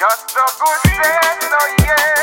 Just a good sense, oh yeah.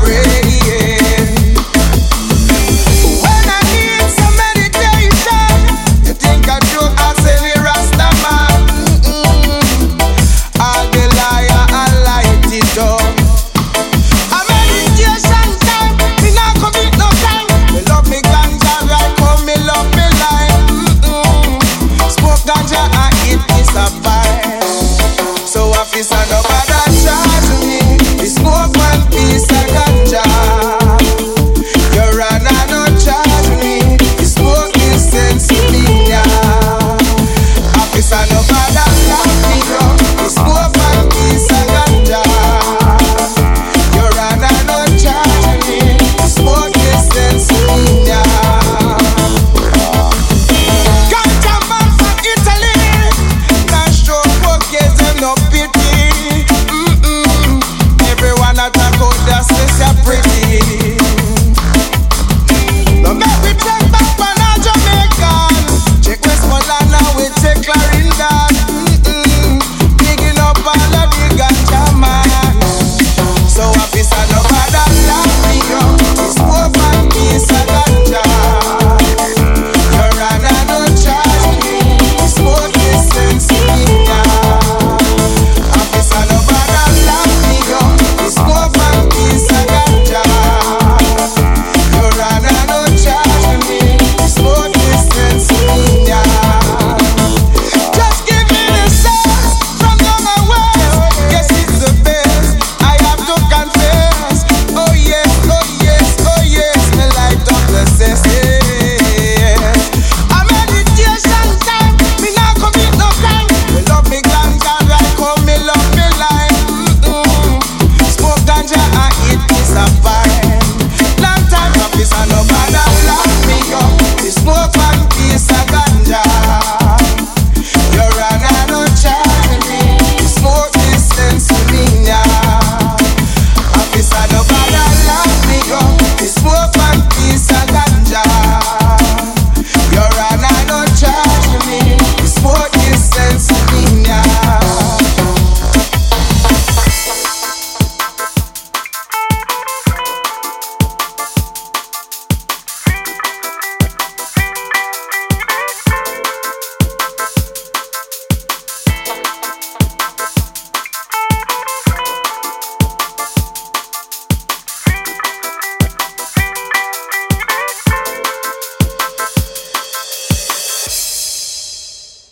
break.